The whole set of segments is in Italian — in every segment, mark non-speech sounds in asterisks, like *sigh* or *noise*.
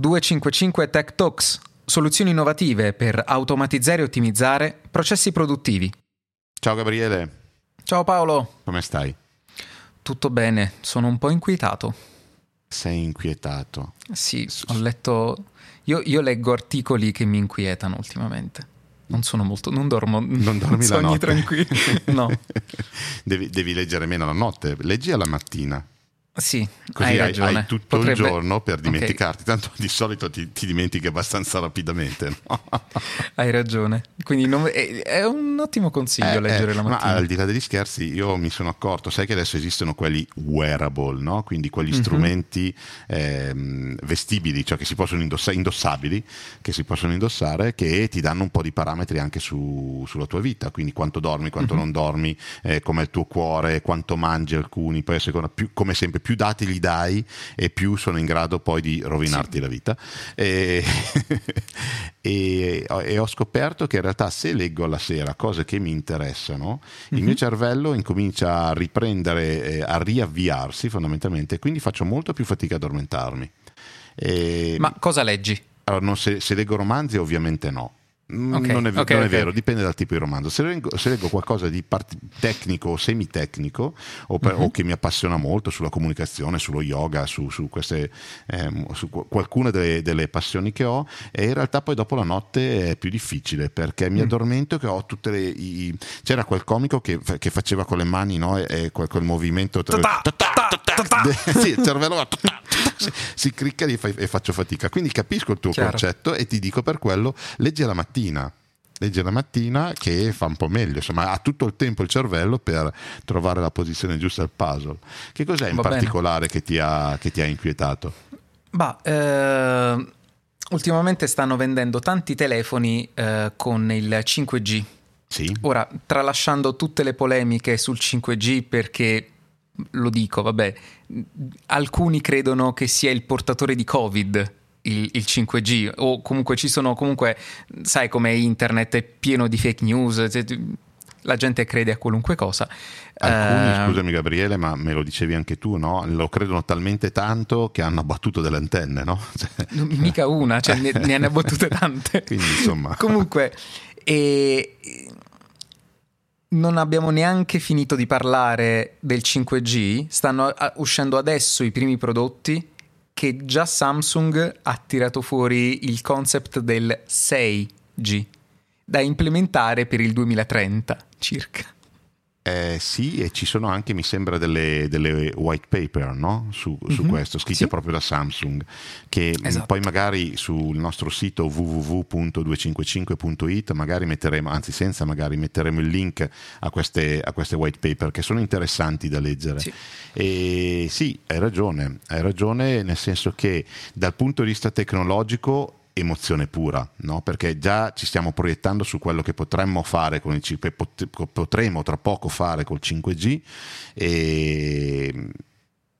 255 Tech Talks, soluzioni innovative per automatizzare e ottimizzare processi produttivi. Ciao Gabriele. Ciao Paolo. Come stai? Tutto bene, sono un po' inquietato. Sei inquietato? Sì, ho letto... Io, io leggo articoli che mi inquietano ultimamente. Non sono molto, non dormo, non dormi *laughs* la notte. tranquilli. No. *laughs* devi, devi leggere meno la notte, leggi alla mattina. Sì, Così hai, hai, hai tutto Potrebbe... il giorno per dimenticarti, okay. tanto di solito ti, ti, dimentichi abbastanza rapidamente. No? *laughs* hai ragione, quindi non... è, è, un ottimo consiglio eh, leggere eh, la mattina. Ma al di là degli scherzi, io mi sono accorto, sai che adesso esistono quelli wearable, no? quindi quegli mm-hmm. strumenti eh, vestibili, cioè che si possono indossare, indossabili, che si possono indossare, che ti danno un po' di parametri anche su, sulla tua vita, quindi quanto dormi, quanto mm-hmm. non dormi, eh, com'è il tuo cuore, quanto mangi alcuni, poi a seconda, più, come sempre più dati gli dai e più sono in grado poi di rovinarti sì. la vita. E, *laughs* e, e, ho scoperto che in realtà se leggo alla sera cose che mi interessano, mm-hmm. il mio mhm. cervello incomincia a riprendere, eh, a riavviarsi fondamentalmente, quindi faccio molto più fatica ad addormentarmi. E, Ma cosa leggi? Allora, se, se leggo romanzi ovviamente no okay, non, è, okay, non okay. è, vero, dipende dal tipo di romanzo. Se leggo, se leggo qualcosa di part- tecnico o semitecnico o, per, uh-huh. o, che mi appassiona molto sulla comunicazione, sullo yoga, su, su, queste, ehm, su qualcuna delle, delle, passioni che ho, e in realtà poi dopo la notte è più difficile perché mi mm. addormento che ho tutte le... I, c'era quel comico che, che, faceva con le mani no, e, quel, quel movimento... Tra, *laughs* sì, il cervello si, si cricca e faccio fatica. Quindi capisco il tuo Chiaro. concetto e ti dico per quello, leggi la mattina legge la mattina che fa un po' meglio, insomma ha tutto il tempo il cervello per trovare la posizione giusta al puzzle. Che cos'è in Va particolare che ti, ha, che ti, ha, inquietato? Bah, eh, ultimamente stanno vendendo tanti telefoni eh, con il 5G. Sì. Ora, tralasciando tutte le polemiche sul 5G perché lo dico, vabbè, alcuni credono che sia il portatore di Covid. Il, il 5G o comunque ci sono comunque sai come internet è pieno di fake news la gente crede a qualunque cosa. Alcuni, uh, scusami Gabriele, ma me lo dicevi anche tu, no? Lo credono talmente tanto che hanno abbattuto delle antenne, no? *laughs* Cioè... Mica una, cioè ne, ne hanno abbattute *laughs* tante. Quindi insomma... Comunque, e, non abbiamo neanche finito di parlare del 5G, stanno uscendo adesso i primi prodotti che già Samsung ha tirato fuori il concept del 6G da implementare per il 2030 circa. Eh, sì, e ci sono anche, mi sembra, delle, delle white paper no? su, su mm-hmm. questo, scritte sì. proprio da Samsung, che esatto. poi magari sul nostro sito www.255.it magari metteremo, anzi senza magari metteremo il link a queste, a queste white paper che sono interessanti da leggere. Sì. E sì, hai ragione, hai ragione nel senso che dal punto di vista tecnologico emozione pura, no? perché già ci stiamo proiettando su quello che potremmo fare con il 5 potremo tra poco fare col 5G e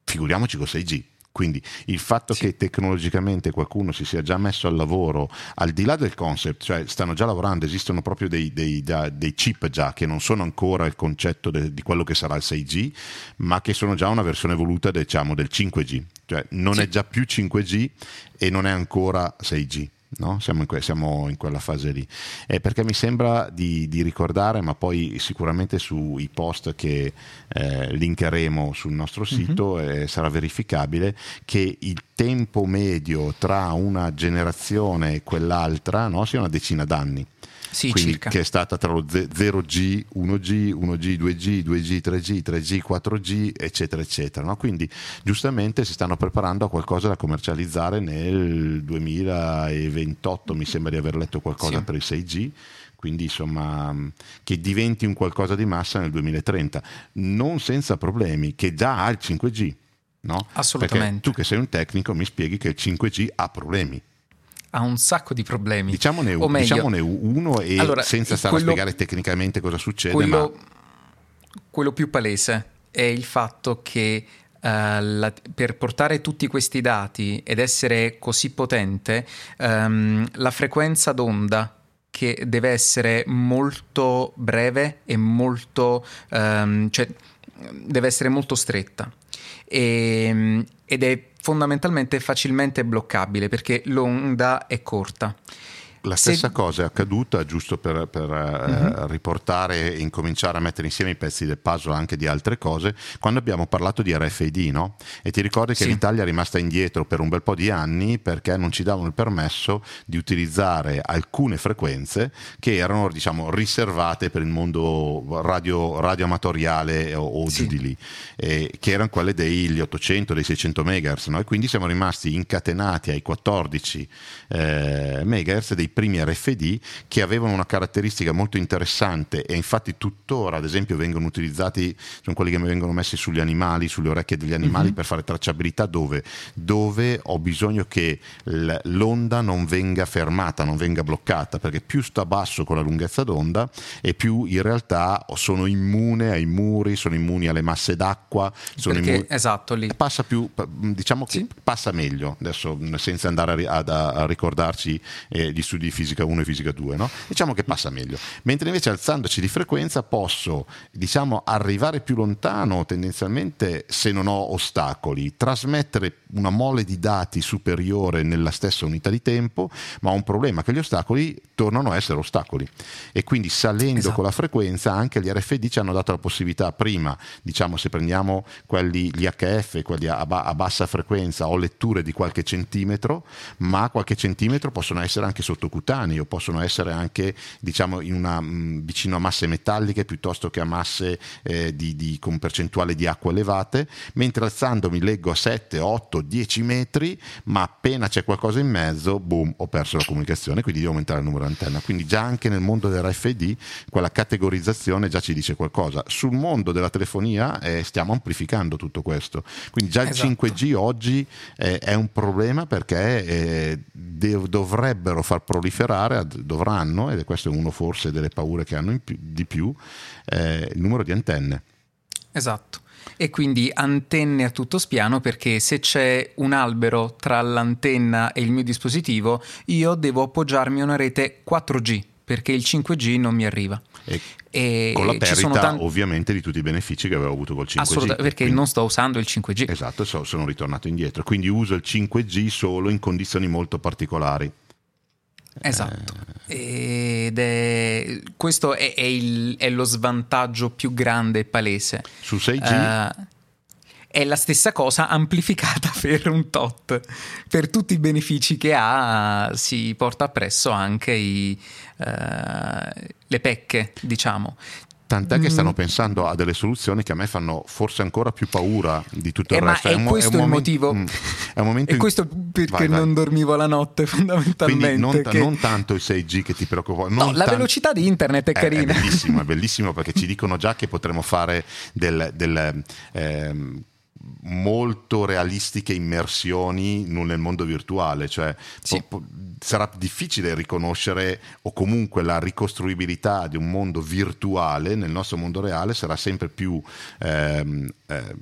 figuriamoci con 6G. Quindi il fatto sì. che tecnologicamente qualcuno si sia già messo al lavoro, al di là del concept, cioè stanno già lavorando, esistono proprio dei, dei, dei chip già che non sono ancora il concetto de, di quello che sarà il 6G, ma che sono già una versione evoluta diciamo, del 5G, cioè non sì. è già più 5G e non è ancora 6G. No? Siamo, in que- siamo, in quella fase lì. Eh, perché mi sembra di, di, ricordare, ma poi sicuramente sui post che eh, linkeremo sul nostro mhm. sito mm-hmm. eh, sarà verificabile che il tempo medio tra una generazione e quell'altra no, sia una decina d'anni. Sì, quindi, che è stata tra lo 0G, 1G, 1G, 2G, 2G, 3G, 3G, 4G, eccetera, eccetera. No? Quindi giustamente si stanno preparando a qualcosa da commercializzare nel 2028, mi sembra di aver letto qualcosa sì. per il 6G quindi insomma che diventi un qualcosa di massa nel 2030, non senza problemi, che già ha il 5G. No? Assolutamente. Perché tu che sei un tecnico mi spieghi che il 5G ha problemi ha un sacco di problemi. Diciamone, o meglio, diciamone uno e allora, senza stare quello, a spiegare tecnicamente cosa succede. Quello, ma... quello più palese è il fatto che uh, la, per portare tutti questi dati ed essere così potente, um, la frequenza d'onda che deve essere molto breve e molto, um, cioè, deve essere molto stretta. E, ed è fondamentalmente facilmente bloccabile perché l'onda è corta. La stessa Se... cosa è accaduta, giusto per, per uh-huh. riportare e incominciare a mettere insieme i pezzi del puzzle anche di altre cose, quando abbiamo parlato di RFID, no? E ti ricordi che sì. l'Italia è rimasta indietro per un bel po' di anni perché non ci davano il permesso di utilizzare alcune frequenze che erano, diciamo, riservate per il mondo radio, radioamatoriale o, o sì. giù di lì, eh, che erano quelle degli 800, dei 600 MHz, no? E quindi siamo rimasti incatenati ai 14 eh, MHz dei primi RFD che avevano una caratteristica molto interessante e infatti tuttora ad esempio vengono utilizzati, sono quelli che vengono messi sugli animali, sulle orecchie degli animali uh-huh. per fare tracciabilità dove? Dove ho bisogno che l'onda non venga fermata, non venga bloccata, perché più sta basso con la lunghezza d'onda e più in realtà sono immune ai muri, sono immuni alle masse d'acqua, sono perché, immuni... esatto lì. Passa più, diciamo che sì. passa meglio, adesso senza andare a, a, a ricordarci eh, gli studi di fisica 1 e fisica 2, no? diciamo che passa meglio. Mentre invece alzandoci di frequenza posso diciamo, arrivare più lontano tendenzialmente se non ho ostacoli, trasmettere una mole di dati superiore nella stessa unità di tempo, ma ho un problema che gli ostacoli tornano a essere ostacoli. E quindi salendo esatto. con la frequenza anche gli RFID ci hanno dato la possibilità prima, diciamo se prendiamo quelli, gli HF, quelli a, a bassa frequenza, ho letture di qualche centimetro, ma qualche centimetro possono essere anche sotto sottocutanei o possono essere anche diciamo, una, mh, vicino a masse metalliche piuttosto che a masse eh, di, di, con percentuale di acqua elevate, mentre alzandomi leggo a 7, 8, 10 metri, ma appena c'è qualcosa in mezzo, boom, ho perso la comunicazione, quindi devo aumentare il numero di antenna. Quindi già anche nel mondo dell'RFID quella categorizzazione già ci dice qualcosa. Sul mondo della telefonia eh, stiamo amplificando tutto questo. Quindi già esatto. il 5G oggi eh, è un problema perché eh, dovrebbero far proliferare, dovranno, ed è questo uno forse delle paure che hanno più, di più, eh, il numero di antenne. Esatto. E quindi antenne a tutto spiano perché se c'è un albero tra l'antenna e il mio dispositivo, io devo appoggiarmi a una rete 4G perché il 5G non mi arriva. E, e con la perdita tanti... ovviamente di tutti i benefici che avevo avuto col 5G. Assolutamente, perché quindi... non sto usando il 5G. Esatto, sono ritornato indietro, quindi uso il 5G solo in condizioni molto particolari. Esatto, ed è, questo è, è, il, è, lo svantaggio più grande e palese. Su 6G? Uh, è la stessa cosa amplificata *laughs* per un tot. Per tutti i benefici che ha si porta appresso anche i, uh, le pecche, diciamo. Tant'è che mm. stanno pensando a delle soluzioni che a me fanno forse ancora più paura di tutto il eh, resto. Ma è, è questo è il motivo. Mm, è un momento e in... questo perché vai, vai. non dormivo la notte, *laughs* fondamentalmente. Non, che... non, tanto il 6G che ti preoccupa. No, la velocità di internet è carina. È, è bellissimo, è *laughs* bellissimo perché ci dicono già che potremo fare del, del ehm, molto realistiche immersioni nel mondo virtuale, cioè sì. po- sarà difficile riconoscere o comunque la ricostruibilità di un mondo virtuale nel nostro mondo reale sarà sempre più ehm, eh,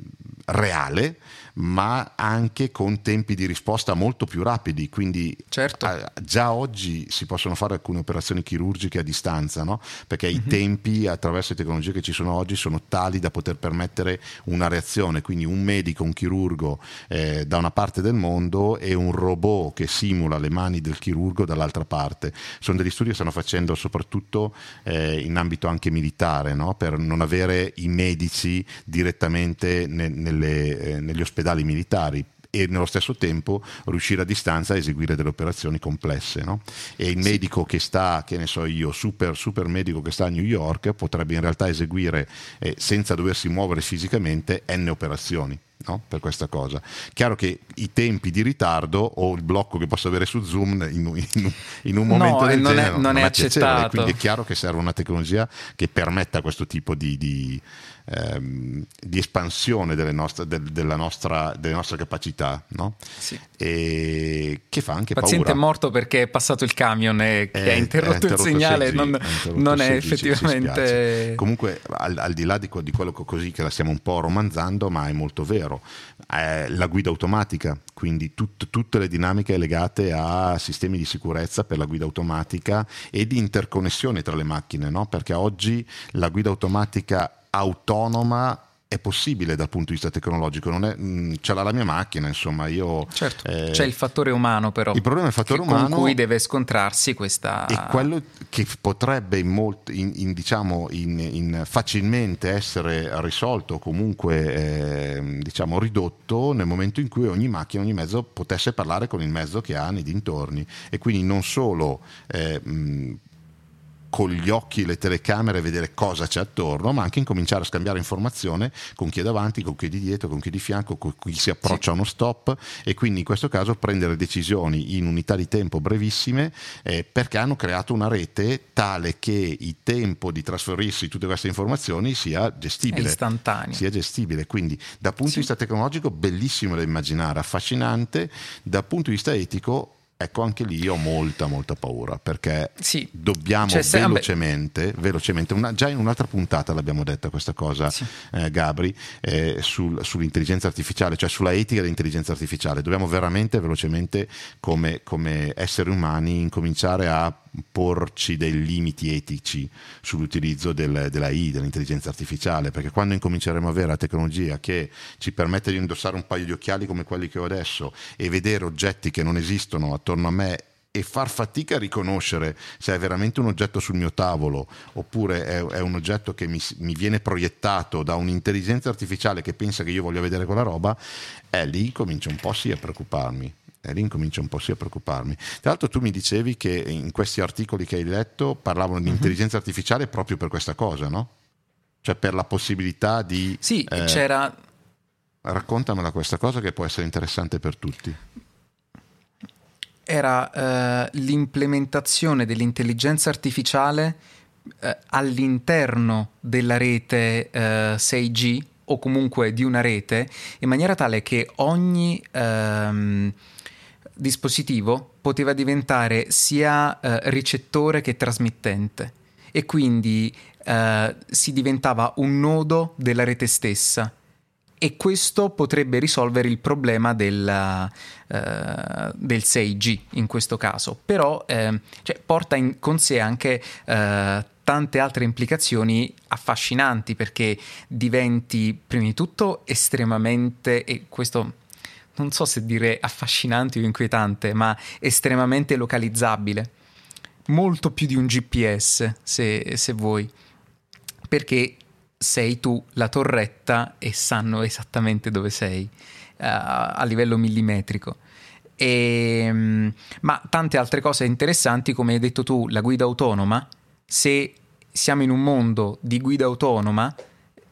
reale ma anche con tempi di risposta molto più rapidi, quindi certo. a, già oggi si possono fare alcune operazioni chirurgiche a distanza, no? perché mm-hmm. i mhm. tempi attraverso le tecnologie che ci sono oggi sono tali da poter permettere una reazione, quindi un medico, un chirurgo eh, da una parte del mondo e un robot che simula le mani del chirurgo dall'altra parte. Sono degli studi che stanno facendo soprattutto eh, in ambito anche militare, no? per non avere i medici direttamente ne, nelle, eh, negli ospedali militari e nello stesso tempo riuscire a distanza a eseguire delle operazioni complesse. No? E il medico che sta, che ne so io, super, super medico che sta a New York potrebbe in realtà eseguire eh, senza doversi muovere fisicamente n operazioni. No? per questa cosa. Chiaro che i tempi di ritardo o il blocco che posso avere su Zoom in, in, in un momento no, del non genere è, non è, è accettato. Quindi è chiaro che serve una tecnologia che permetta questo tipo di, di ehm, di espansione delle nostre, de, della nostra, delle nostre capacità, no? sì. e che fa anche il paziente paura. è morto perché è passato il camion e che ha interrotto, interrotto il segnale, 6G, non, non è 6G, effettivamente... Comunque, al, al, di là di, di quello così che la stiamo un po' romanzando, ma è molto vero, è la guida automatica, quindi tut, tutte le dinamiche legate a sistemi di sicurezza per la guida automatica e di interconnessione tra le macchine, no? perché oggi la guida automatica autonoma è possibile dal punto di vista tecnologico, non è, mh, mm, ce l'ha la mia macchina, insomma, io... Certo, eh, c'è il fattore umano però. Il problema è il fattore umano... Con cui deve scontrarsi questa... E quello che potrebbe in molt, in, in, diciamo, in, facilmente essere risolto o comunque eh, diciamo, ridotto nel momento in cui ogni macchina, ogni mezzo potesse parlare con il mezzo che ha nei dintorni e quindi non solo... Eh, mh, con gli occhi le telecamere vedere cosa c'è attorno, ma anche incominciare a scambiare informazione con chi è davanti, con chi è di dietro, con chi è di fianco, con chi si approccia a uno stop e quindi in questo caso prendere decisioni in unità di tempo brevissime eh, perché hanno creato una rete tale che il tempo di trasferirsi tutte queste informazioni sia gestibile. È istantaneo. Sia gestibile. Quindi dal punto sì. di vista tecnologico bellissimo da immaginare, affascinante, dal punto di vista etico Ecco, anche lì ho molta, molta paura perché sì. dobbiamo cioè, velocemente, velocemente una, già in un'altra puntata l'abbiamo detta questa cosa, sì. eh, Gabri, eh, sul, sull'intelligenza artificiale, cioè sulla etica dell'intelligenza artificiale. Dobbiamo veramente, velocemente, come, come esseri umani, incominciare a porci dei limiti etici sull'utilizzo del, della I, dell'intelligenza artificiale, perché quando incominceremo ad avere la tecnologia che ci permette di indossare un paio di occhiali come quelli che ho adesso e vedere oggetti che non esistono attorno a me e far fatica a riconoscere se è veramente un oggetto sul mio tavolo oppure è, è un oggetto che mi, mi, viene proiettato da un'intelligenza artificiale che pensa che io voglio vedere quella roba, è lì comincio un po' sì a preoccuparmi e lì incomincio un po' sì a preoccuparmi. Tra l'altro tu mi dicevi che in questi articoli che hai letto parlavano di mhm. intelligenza uh-huh. artificiale proprio per questa cosa, no? Cioè per la possibilità di... Sì, eh, c'era... Raccontamela questa cosa che può essere interessante per tutti. Era eh, l'implementazione dell'intelligenza artificiale eh, all'interno della rete 6G eh, o comunque di una rete in maniera tale che ogni... Ehm, dispositivo poteva diventare sia eh, ricettore che trasmittente. E quindi eh, si diventava un nodo della rete stessa. E questo potrebbe risolvere il problema della, eh, del 6G in questo caso, però eh, cioè, porta in, con sé anche eh, tante altre implicazioni affascinanti perché diventi prima di tutto estremamente, e questo non so se dire affascinante o inquietante, ma estremamente localizzabile. Molto più di un GPS, se, se vuoi. Perché sei tu la torretta e sanno esattamente dove sei uh, a livello millimetrico. E, um, ma tante altre cose interessanti, come hai detto tu, la guida autonoma. Se siamo in un mondo di guida autonoma,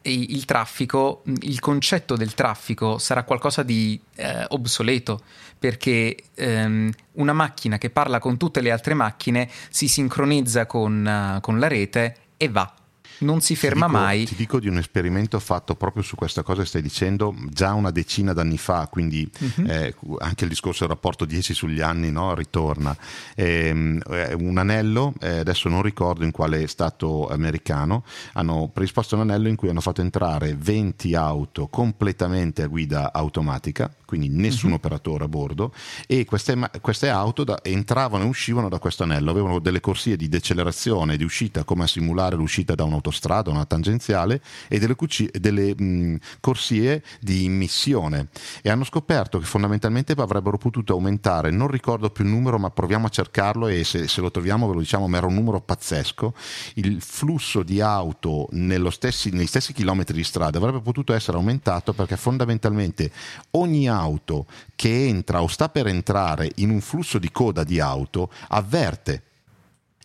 il traffico, il concetto del traffico sarà qualcosa di eh, obsoleto perché ehm, una macchina che parla con tutte le altre macchine si sincronizza con, uh, con la rete e va non si ferma ti dico, mai. Ti dico di un esperimento fatto proprio su questa cosa che stai dicendo già una decina d'anni fa, quindi uh-huh. eh, anche il discorso del rapporto 10 sugli anni no, ritorna. Ehm, eh, un anello, eh, adesso non ricordo in quale stato americano, hanno predisposto un anello in cui hanno fatto entrare 20 auto completamente a guida automatica, quindi nessun uh-huh. operatore a bordo, e queste, queste auto da, entravano e uscivano da questo anello, avevano delle corsie di decelerazione di uscita come a simulare l'uscita da un'auto un'autostrada, una tangenziale e delle, cuci- delle mh, corsie di immissione. E hanno scoperto che fondamentalmente avrebbero potuto aumentare, non ricordo più il numero ma proviamo a cercarlo e se, se lo troviamo ve lo diciamo, ma era un numero pazzesco, il flusso di auto stessi, negli stessi chilometri di strada avrebbe potuto essere aumentato perché fondamentalmente ogni auto che entra o sta per entrare in un flusso di coda di auto avverte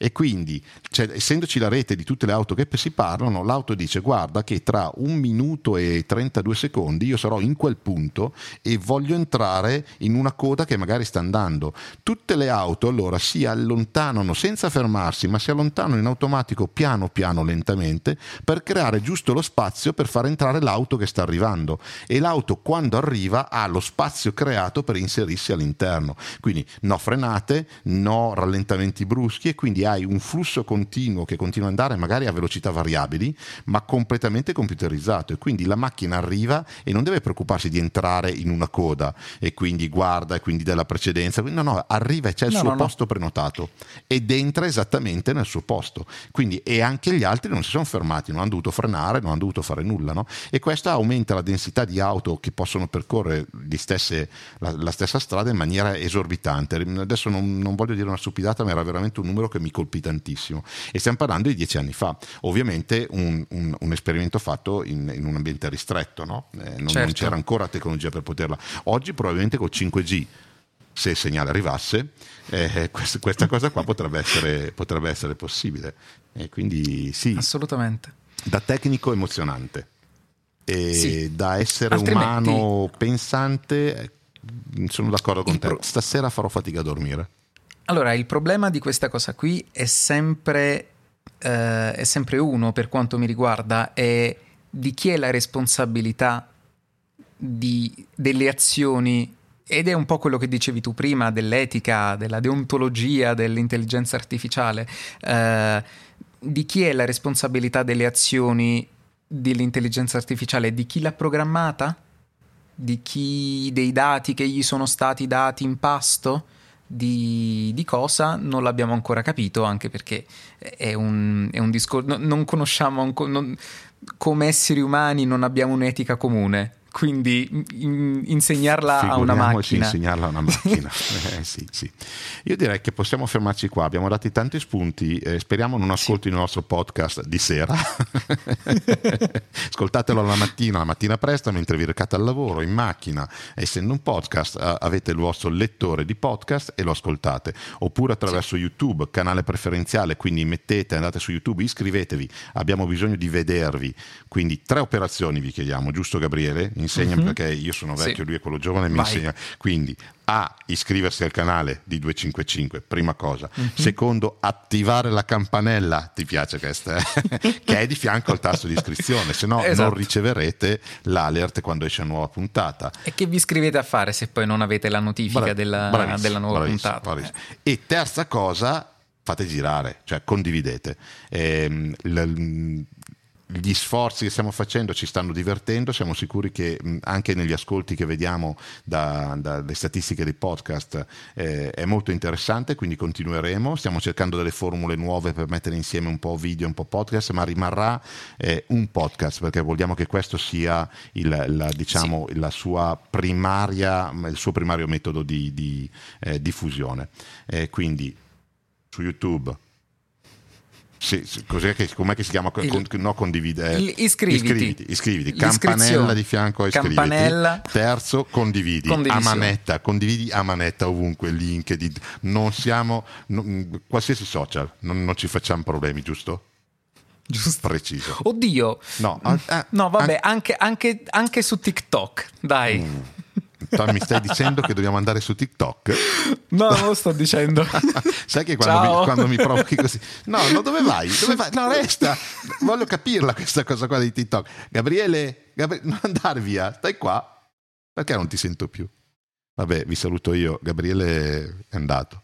e quindi, cioè, essendoci la rete di tutte le auto che si parlano, l'auto dice guarda che tra un minuto e 32 secondi io sarò in quel punto e voglio entrare in una coda che magari sta andando. Tutte le auto allora si allontanano senza fermarsi, ma si allontanano in automatico piano piano lentamente per creare giusto lo spazio per far entrare l'auto che sta arrivando e l'auto quando arriva ha lo spazio creato per inserirsi all'interno. Quindi no frenate, no rallentamenti bruschi e quindi ha hai un flusso continuo che continua ad andare magari a velocità variabili, ma completamente computerizzato e quindi la macchina arriva e non deve preoccuparsi di entrare in una coda e quindi guarda e quindi dà la precedenza, no, no, arriva e c'è il no, suo no, posto no. prenotato ed entra esattamente nel suo posto. Quindi, e anche gli altri non si sono fermati, non hanno dovuto frenare, non hanno dovuto fare nulla. No? E questo aumenta la densità di auto che possono percorrere stesse, la, la, stessa strada in maniera esorbitante. Adesso non, non, voglio dire una stupidata, ma era veramente un numero che mi colpì tantissimo. E stiamo parlando di dieci anni fa. Ovviamente un, un, un esperimento fatto in, in, un ambiente ristretto, no? eh, non, certo. non c'era ancora tecnologia per poterla. Oggi probabilmente col 5G se il segnale arrivasse, eh, *laughs* questa, questa, cosa qua potrebbe essere, potrebbe essere possibile. E quindi sì. Assolutamente. Da tecnico emozionante e sì. da essere Altrimenti... umano pensante sono d'accordo con te. Stasera farò fatica a dormire. Allora, il problema di questa cosa qui è sempre, eh, è sempre uno per quanto mi riguarda, è di chi è la responsabilità di, delle azioni ed è un po' quello che dicevi tu prima dell'etica, della deontologia, dell'intelligenza artificiale. Eh, di chi è la responsabilità delle azioni dell'intelligenza artificiale? Di chi l'ha programmata? Di chi dei dati che gli sono stati dati in pasto? Di, di cosa non l'abbiamo ancora capito, anche perché è un, è un discorso. No, non conosciamo, non, come esseri umani non abbiamo un'etica comune quindi in, insegnarla a una macchina. insegnarla a una macchina. *laughs* eh, sì, sì. Io direi che possiamo fermarci qua, abbiamo dato tanti spunti, eh, speriamo non ascolti il nostro podcast di sera. *laughs* Ascoltatelo la mattina, la mattina presto mentre vi recate al lavoro, in macchina, essendo un podcast avete il vostro lettore di podcast e lo ascoltate, oppure attraverso. YouTube, canale preferenziale, quindi mettete, andate su YouTube, iscrivetevi, abbiamo bisogno di vedervi, quindi tre operazioni vi chiediamo, giusto Gabriele? Insegna uh-huh. perché io sono vecchio, sì. lui è quello giovane, mi Vai. insegna. Quindi a iscriversi al canale di 255, prima cosa. Uh-huh. Secondo, attivare la campanella, ti piace questa? Eh? *laughs* che è di fianco al tasto di iscrizione, se no esatto. non riceverete l'alert quando esce una nuova puntata. E che vi iscrivete a fare se poi non avete la notifica Brav- della, bravissimo, della, nuova bravissimo, puntata? Bravissimo. E terza cosa, fate girare, cioè condividete. Ehm, l- gli sforzi che stiamo facendo ci stanno divertendo, siamo sicuri che anche negli ascolti che vediamo dalle da statistiche dei podcast eh, è molto interessante, quindi continueremo, stiamo cercando delle formule nuove per mettere insieme un po' video e un po' podcast, ma rimarrà eh, un podcast perché vogliamo che questo sia il, la, diciamo, sì. la sua primaria, il suo primario metodo di, di eh, diffusione. quindi su YouTube sì, cos'è che, com'è che si chiama? Il, no, condivide. Il, iscriviti. Iscriviti, iscriviti. Campanella di fianco a iscriviti. Campanella. Terzo, condividi. A manetta, condividi a manetta ovunque, LinkedIn. Non siamo, non, qualsiasi social, non, non ci facciamo problemi, giusto? Giusto. Preciso. Oddio. No, eh, no vabbè, anche, anche, anche, su TikTok, dai. Mm. Mi stai dicendo che dobbiamo andare su TikTok? No, non lo sto dicendo. *laughs* Sai che quando mi, quando mi, provochi così, no, no, dove vai? Dove vai? No, resta. Voglio capirla questa cosa qua di TikTok. Gabriele, Gabriele, non andare via, stai qua. Perché non ti sento più? Vabbè, vi saluto io. Gabriele è andato.